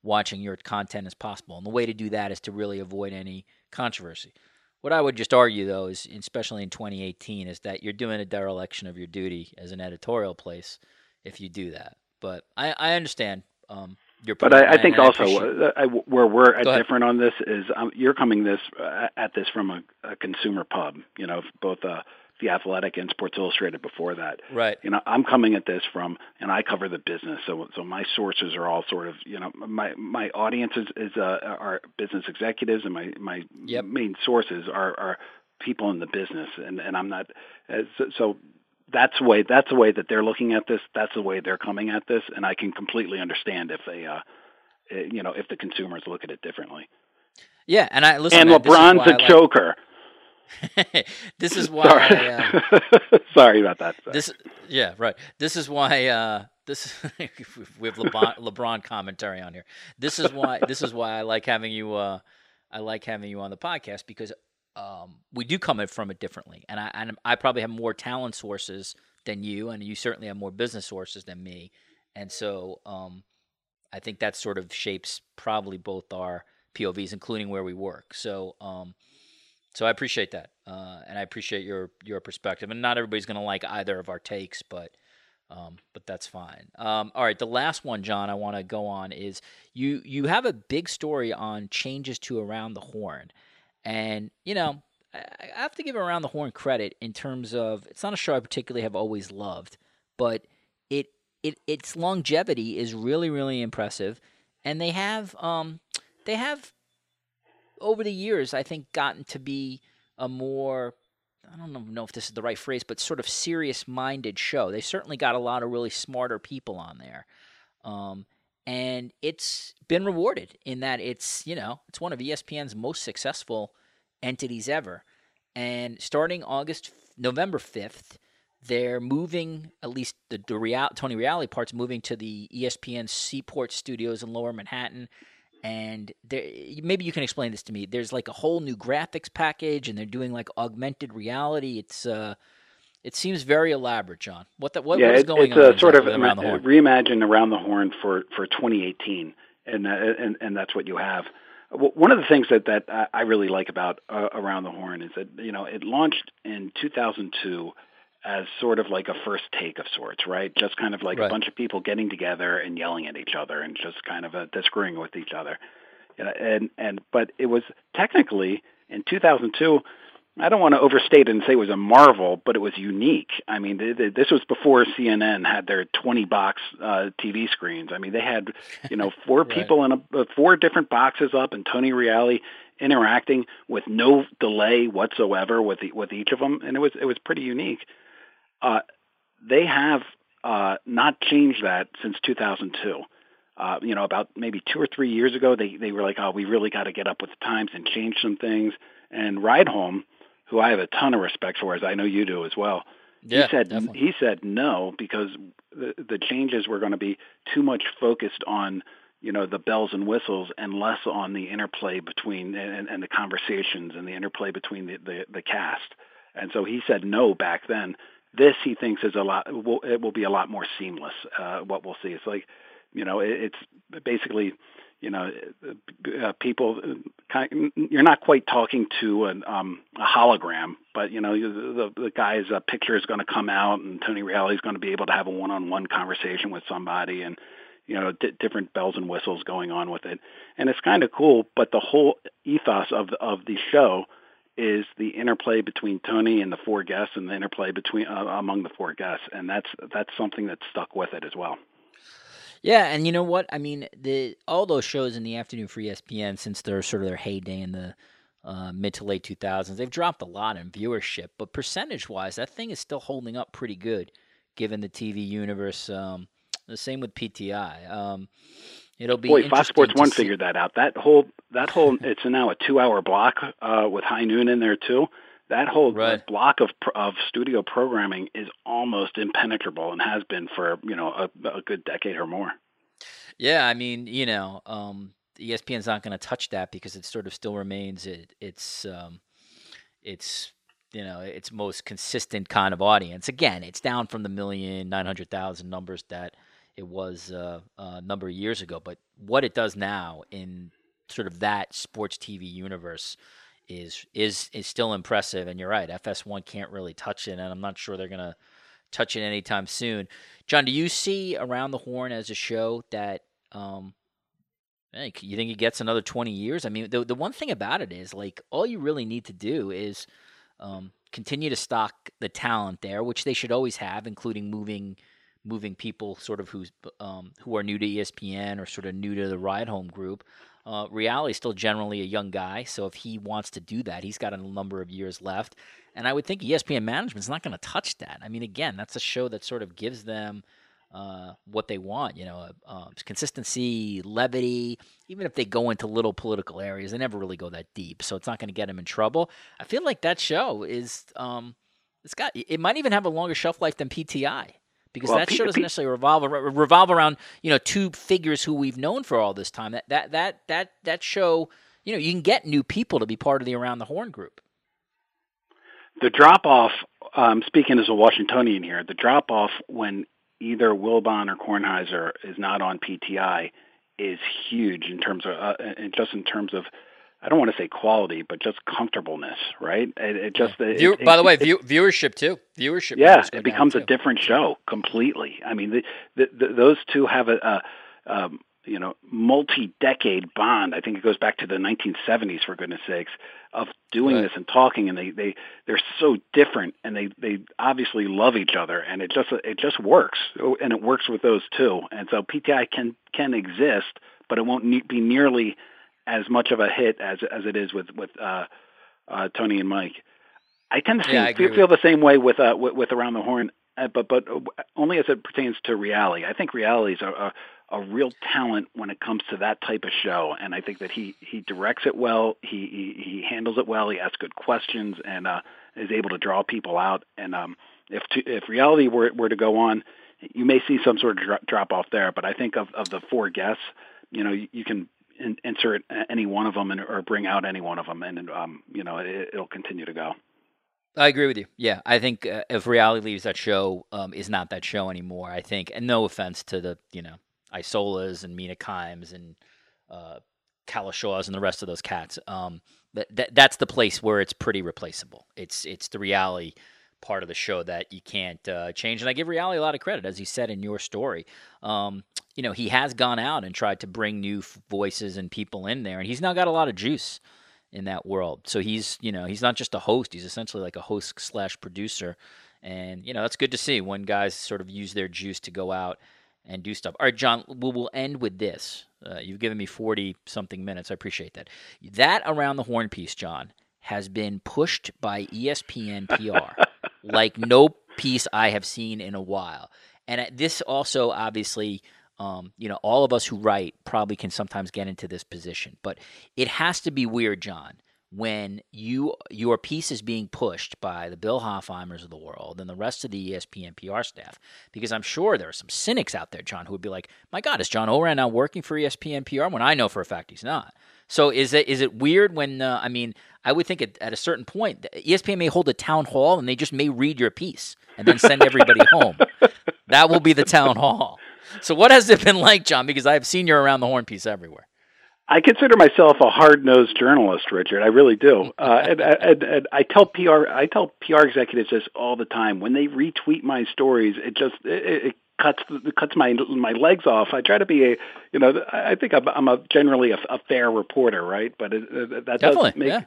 watching your content as possible, and the way to do that is to really avoid any controversy. What I would just argue, though, is especially in 2018, is that you're doing a dereliction of your duty as an editorial place if you do that. But I, I understand um, your point. But I, I think also uh, I, where we're different on this is um, you're coming this uh, at this from a, a consumer pub. You know, both uh, the Athletic and Sports Illustrated before that. Right. You know, I'm coming at this from, and I cover the business, so so my sources are all sort of, you know, my my audience is, is uh, are business executives, and my my yep. main sources are are people in the business, and and I'm not uh, so, so that's the way that's the way that they're looking at this. That's the way they're coming at this, and I can completely understand if they, uh, eh, you know, if the consumers look at it differently. Yeah, and I listen. And LeBron's a like... choker. (laughs) this is why. Sorry, I, uh, (laughs) Sorry about that. This, yeah, right. This is why. Uh, this (laughs) we have LeBron, LeBron commentary on here. This is why. This is why I like having you. Uh, I like having you on the podcast because um, we do come from it differently, and I and I probably have more talent sources than you, and you certainly have more business sources than me, and so um, I think that sort of shapes probably both our POVs, including where we work. So. Um, so I appreciate that, uh, and I appreciate your your perspective. And not everybody's going to like either of our takes, but um, but that's fine. Um, all right, the last one, John, I want to go on is you you have a big story on changes to Around the Horn, and you know I, I have to give Around the Horn credit in terms of it's not a show I particularly have always loved, but it it its longevity is really really impressive, and they have um they have over the years, I think, gotten to be a more I don't know if this is the right phrase, but sort of serious minded show. They certainly got a lot of really smarter people on there. Um, and it's been rewarded in that it's, you know, it's one of ESPN's most successful entities ever. And starting August, November 5th, they're moving, at least the, the real, Tony Reali part's moving to the ESPN Seaport studios in lower Manhattan and there maybe you can explain this to me. There's like a whole new graphics package and they're doing like augmented reality. It's uh it seems very elaborate john. What the, what, yeah, what is going it's on a sort of around the horn? reimagine around the horn for for 2018 and uh, and and that's what you have. One of the things that that I really like about uh, around the horn is that you know it launched in 2002 as sort of like a first take of sorts, right? Just kind of like right. a bunch of people getting together and yelling at each other and just kind of uh, disagreeing with each other. And and but it was technically in 2002. I don't want to overstate it and say it was a marvel, but it was unique. I mean, this was before CNN had their 20 box uh, TV screens. I mean, they had, you know, (laughs) four right. people in a, uh, four different boxes up, and Tony Reali interacting with no delay whatsoever with the, with each of them, and it was it was pretty unique. Uh, they have uh, not changed that since 2002. Uh, you know, about maybe two or three years ago, they they were like, "Oh, we really got to get up with the times and change some things." And Ride Home, who I have a ton of respect for, as I know you do as well, yeah, he said definitely. he said no because the the changes were going to be too much focused on you know the bells and whistles and less on the interplay between and, and the conversations and the interplay between the, the the cast. And so he said no back then. This he thinks is a lot. Will, it will be a lot more seamless. Uh, what we'll see. It's like, you know, it, it's basically, you know, uh, people. Kind of, you're not quite talking to an, um, a hologram, but you know, the, the guy's uh, picture is going to come out, and Tony Reali is going to be able to have a one-on-one conversation with somebody, and you know, d- different bells and whistles going on with it, and it's kind of cool. But the whole ethos of the, of the show is the interplay between Tony and the four guests, and the interplay between uh, among the four guests, and that's that's something that stuck with it as well. Yeah, and you know what? I mean, the all those shows in the afternoon for ESPN since they're sort of their heyday in the uh, mid to late 2000s, they've dropped a lot in viewership, but percentage wise, that thing is still holding up pretty good, given the TV universe. Um, the same with PTI. Um, It'll be boy. Fox Sports One see. figured that out. That whole that whole (laughs) it's now a two hour block uh, with High Noon in there too. that whole right. block of of studio programming is almost impenetrable and has been for you know a, a good decade or more. Yeah, I mean, you know, um, ESPN's not going to touch that because it sort of still remains it, it's um, it's you know its most consistent kind of audience. Again, it's down from the million nine hundred thousand numbers that it was uh, a number of years ago. But what it does now in sort of that sports TV universe is is is still impressive. And you're right, FS1 can't really touch it, and I'm not sure they're gonna touch it anytime soon. John, do you see Around the Horn as a show that um, you think it gets another 20 years? I mean, the the one thing about it is like all you really need to do is um, continue to stock the talent there, which they should always have, including moving moving people sort of who's um, who are new to ESPN or sort of new to the Ride Home group. Uh, is still generally a young guy, so if he wants to do that, he's got a number of years left. And I would think ESPN management's not going to touch that. I mean, again, that's a show that sort of gives them uh, what they want. You know, uh, consistency, levity. Even if they go into little political areas, they never really go that deep, so it's not going to get them in trouble. I feel like that show is. Um, it's got. It might even have a longer shelf life than PTI because well, that P- show doesn't P- necessarily revolve revolve around you know two figures who we've known for all this time. That that that that that show. You know, you can get new people to be part of the Around the Horn group. The drop off. Um, speaking as a Washingtonian here, the drop off when either Wilbon or Kornheiser is not on PTI is huge in terms of uh, just in terms of I don't want to say quality, but just comfortableness, right? It, it just yeah. View, it, by the way, view, viewership too. Viewership. Yeah, it becomes a different show completely. I mean, the, the, the, those two have a, a um, you know multi-decade bond. I think it goes back to the 1970s, for goodness sakes, of doing right. this and talking. And they they they're so different, and they they obviously love each other, and it just it just works, and it works with those two. And so PTI can can exist, but it won't ne- be nearly as much of a hit as as it is with with uh, uh, Tony and Mike. I tend to see, yeah, feel, feel the same way with, uh, with with Around the Horn, uh, but but only as it pertains to Reali. I think Reali is a, a a real talent when it comes to that type of show, and I think that he he directs it well. He he, he handles it well. He asks good questions and uh, is able to draw people out. And um, if to, if Reali were were to go on, you may see some sort of dro- drop off there. But I think of of the four guests, you know, you, you can in, insert any one of them and, or bring out any one of them, and um, you know, it, it'll continue to go. I agree with you. Yeah, I think uh, if Reali leaves, that show um, is not that show anymore. I think, and no offense to the you know Isolas and Mina Kimes and uh, Kalashaws and the rest of those cats. Um, that, that that's the place where it's pretty replaceable. It's it's the Reali part of the show that you can't uh, change. And I give Reali a lot of credit, as you said in your story. Um, you know, he has gone out and tried to bring new voices and people in there, and he's now got a lot of juice in that world. So he's, you know, he's not just a host; he's essentially like a host slash producer, and you know that's good to see when guys sort of use their juice to go out and do stuff. All right, John, we'll, we'll end with this. Uh, you've given me 40 something minutes. I appreciate that. That around the horn piece, John, has been pushed by ESPN PR (laughs) like no piece I have seen in a while. And this also obviously, um, you know, all of us who write probably can sometimes get into this position, but it has to be weird, John, when you your piece is being pushed by the Bill Hofheimers of the world and the rest of the ESPN PR staff, because I'm sure there are some cynics out there, John, who would be like, "My God, is John Ourand now working for ESPN PR?" When I know for a fact he's not. So is it is it weird when uh, I mean I would think at, at a certain point ESPN may hold a town hall and they just may read your piece and then send everybody home. That will be the town hall. So what has it been like, John? Because I've seen your around the horn piece everywhere. I consider myself a hard-nosed journalist, Richard. I really do. (laughs) Uh, and, and, and I tell PR, I tell PR executives this all the time. When they retweet my stories, it just it, it cuts it cuts my my legs off. I try to be a, you know, I think I'm, I'm a generally a, a fair reporter, right? But it, it, that Definitely, does make yeah.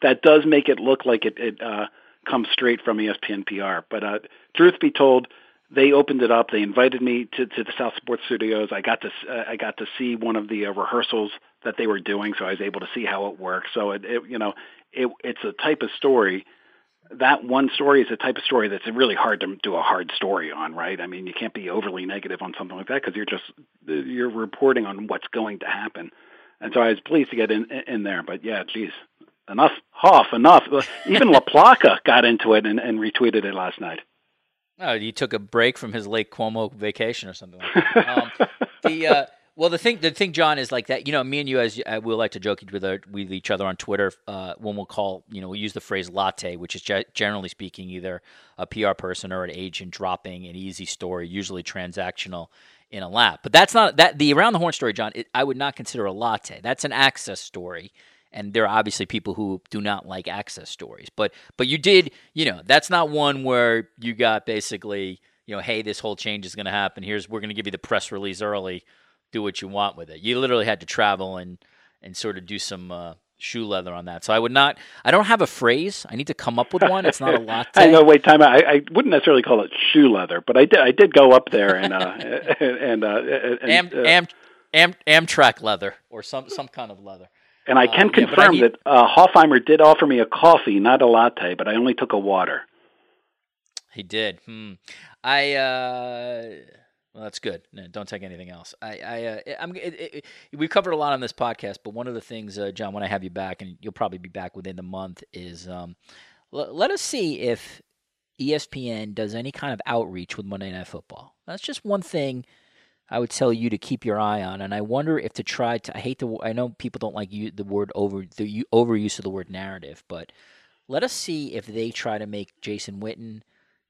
that does make it look like it, it uh, comes straight from ESPN PR. But uh, truth be told, they opened it up. They invited me to, to the Seaport Studios. I got to uh, I got to see one of the uh, rehearsals that they were doing, so I was able to see how it works. So it, it you know it, it's a type of story. That one story is a type of story that's really hard to do a hard story on, right? I mean, you can't be overly negative on something like that because you're just you're reporting on what's going to happen. And so I was pleased to get in in there. But yeah, geez, enough, Hoff, enough. Even (laughs) LaPlaca got into it and, and retweeted it last night. Oh, he took a break from his Lake Como vacation or something like that. (laughs) Um, the uh, well, the thing, the thing, John, is like that. You know, me and you, as uh, we'll like to joke with, our, with each other on Twitter uh, when we'll call, you know, we use the phrase latte, which is ge- generally speaking either a PR person or an agent dropping an easy story, usually transactional, in a lap. But that's not that the around the horn story, John. It, I would not consider a latte. That's an access story and there are obviously people who do not like access stories. But but you did, you know, that's not one where you got basically, you know, hey, this whole change is going to happen. Here's we're going to give you the press release early. Do what you want with it. You literally had to travel and and sort of do some uh, shoe leather on that. So I would not. I don't have a phrase. I need to come up with (laughs) one. It's not a latte. I know. Wait, time. I, I wouldn't necessarily call it shoe leather, but I did. I did go up there and uh, (laughs) and, uh, and am, uh, am, am, Amtrak leather or some some kind of leather. And I can uh, confirm yeah, I need... that uh, Hofheimer did offer me a coffee, not a latte, but I only took a water. He did. Hmm. I. Uh... Well, that's good. No, don't take anything else. I, I, uh, I'm. It, it, we've covered a lot on this podcast, but one of the things, uh, John, when I have you back, and you'll probably be back within the month, is um, l- let us see if ESPN does any kind of outreach with Monday Night Football. That's just one thing I would tell you to keep your eye on. And I wonder if to try to. I hate the. I know people don't like you, the word over the overuse of the word narrative, but let us see if they try to make Jason Witten,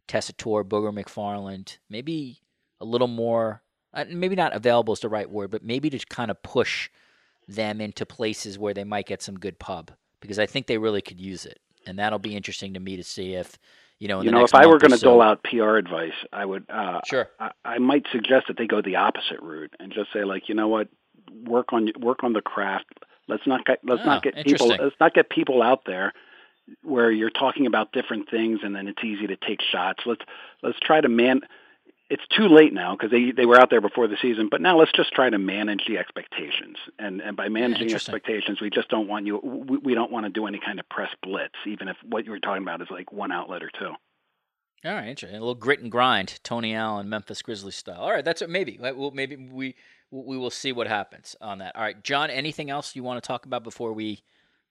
Tessitore, Booger McFarland, maybe a little more. Uh, maybe not available is the right word, but maybe to kind of push them into places where they might get some good pub because I think they really could use it, and that'll be interesting to me to see if you know, you know, if I were going to so. dole out PR advice, I would. Uh, sure. I, I might suggest that they go the opposite route and just say, like, you know what, work on work on the craft. Let's not get let's oh, not get people let's not get people out there where you're talking about different things and then it's easy to take shots. Let's let's try to man it's too late now because they they were out there before the season. But now let's just try to manage the expectations, and and by managing expectations, we just don't want you. We, we don't want to do any kind of press blitz, even if what you were talking about is like one outlet or two. All right, interesting. A little grit and grind, Tony Allen, Memphis Grizzlies style. All right, that's it. Maybe well, maybe we we will see what happens on that. All right, John. Anything else you want to talk about before we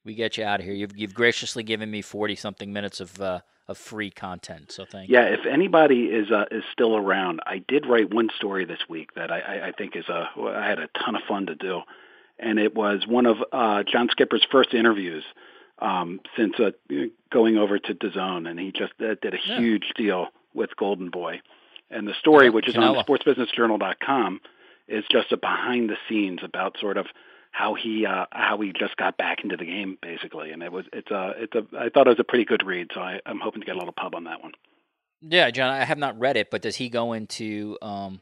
we get you out of here? You've you've graciously given me forty something minutes of. Uh, of free content. So thank yeah, you. if anybody is uh, is still around, I did write one story this week that I, I think is a I had a ton of fun to do, and it was one of uh, John Skipper's first interviews um, since uh, going over to DAZN, and he just uh, did a yeah. huge deal with Golden Boy. And the story, yeah, which is Canelo. on SportsBusinessJournal.com, is just a behind the scenes about sort of how he uh, how he just got back into the game basically, and it was it's a it's a I thought it was a pretty good read, so I, I'm hoping to get a little pub on that one. Yeah, John, I have not read it, but does he go into um,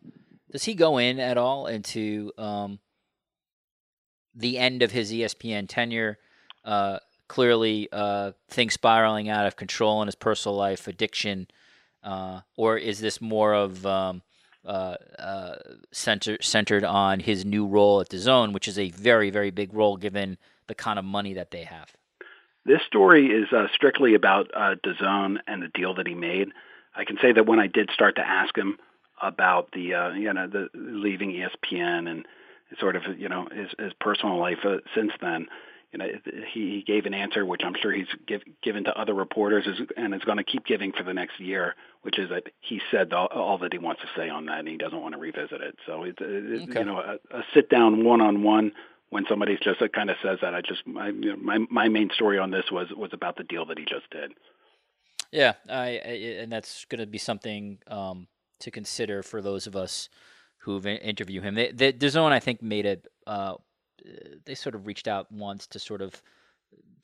does he go in at all into um, the end of his ESPN tenure? Uh, clearly, uh, things spiraling out of control in his personal life, addiction, uh, or is this more of um, uh, uh, center, centered on his new role at DAZN, which is a very, very big role given the kind of money that they have. This story is uh, strictly about uh, DAZN and the deal that he made. I can say that when I did start to ask him about the, uh, you know, the leaving ESPN and sort of, you know, his, his personal life uh, since then, you know, he, he gave an answer which I'm sure he's give, given to other reporters and is going to keep giving for the next year, which is that he said all, all that he wants to say on that, and he doesn't want to revisit it. So it's, it's okay. you know a, a sit down one on one when somebody just kind of says that. I just my, you know, my my main story on this was was about the deal that he just did. Yeah, I, I and that's going to be something um, to consider for those of us who've interviewed him. The, the, DAZN, I think, made it. Uh, they sort of reached out once to sort of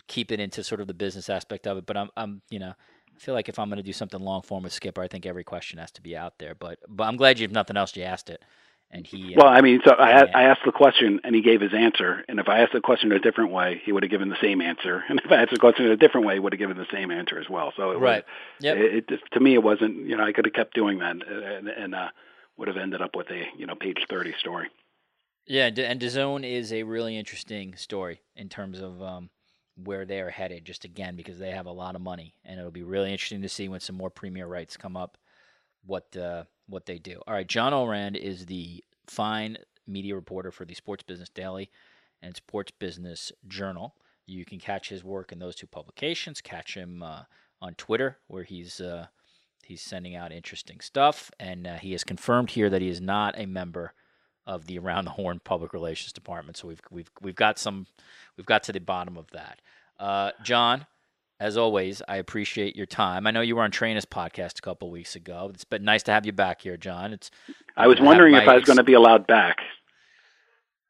keep it into sort of the business aspect of it. But I'm, I'm, you know, I feel like if I'm going to do something long form with Skipper, I think every question has to be out there. But, but I'm glad you have nothing else. You asked it, and he. Well, uh, I mean, so I, I asked the question, and he gave his answer. And if I asked the question a different way, he would have given the same answer. (laughs) And if I asked the question in a different way, he would have given the same answer as well. So it right. was, yep. it, it, to me, it wasn't. You know, I could have kept doing that, and, and uh, would have ended up with a you know page thirty story. Yeah, and DAZN is a really interesting story in terms of um, where they are headed. Just again because they have a lot of money, and it'll be really interesting to see when some more premier rights come up, what uh, what they do. All right, John Ourand is the fine media reporter for the Sports Business Daily and Sports Business Journal. you can catch his work in those two publications. Catch him uh, on Twitter, where he's uh, he's sending out interesting stuff, and uh, he has confirmed here that he is not a member of the Around the Horn Public Relations Department. So we've we've we've got some we've got to the bottom of that. Uh, John, as always, I appreciate your time. I know you were on Traina's podcast a couple weeks ago. It's been nice to have you back here, John. It's I was wondering if I was ex- going to be allowed back.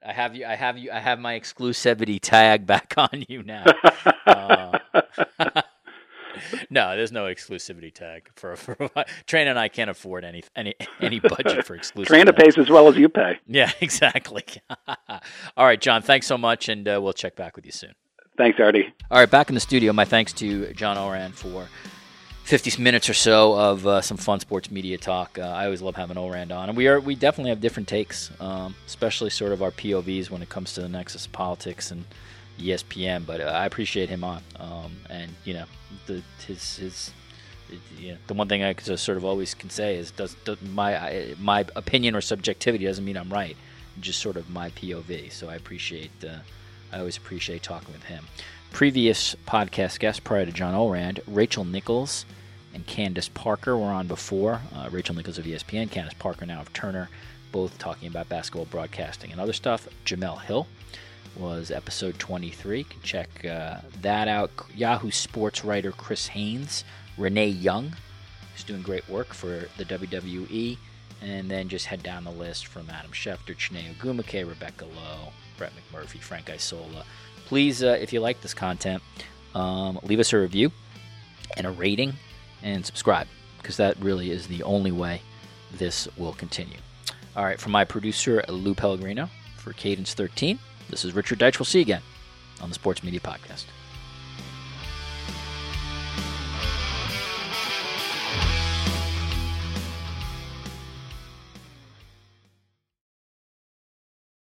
I have you. I have you. I have my exclusivity tag back (laughs) on you now. (laughs) uh, (laughs) (laughs) no, there's no exclusivity tag for for Traina and I can't afford any any any budget for (laughs) exclusivity. Traina pays as well as you pay. (laughs) Yeah, exactly. All right, John. Thanks so much, and uh, we'll check back with you soon. Thanks, Artie. All right, back in the studio. My thanks to John Ourand for 50 minutes or so of uh, some fun sports media talk. Uh, I always love having Ourand on, and we are we definitely have different takes, um, especially sort of our POVs when it comes to the nexus of politics and ESPN. But uh, I appreciate him on, um, and you know, the his his. You know, the one thing I sort of always can say is, does, does my my opinion or subjectivity doesn't mean I'm right, just sort of my POV. So I appreciate uh, I always appreciate talking with him. Previous podcast guests prior to John Ourand, Rachel Nichols and Candace Parker were on before. Uh, Rachel Nichols of ESPN, Candace Parker now of Turner, both talking about basketball broadcasting and other stuff. Jemele Hill was episode 23. You can check uh, that out. Yahoo Sports writer Chris Haynes, Renee Young, who's doing great work for the WWE. And then just head down the list from Adam Schefter, Chiney Ogwumike, Rebecca Lowe, Brett McMurphy, Frank Isola. Please, uh, if you like this content, um, leave us a review and a rating and subscribe because that really is the only way this will continue. All right, from my producer, Lou Pellegrino, for Cadence 13, this is Richard Deitsch. We'll see you again on the Sports Media Podcast.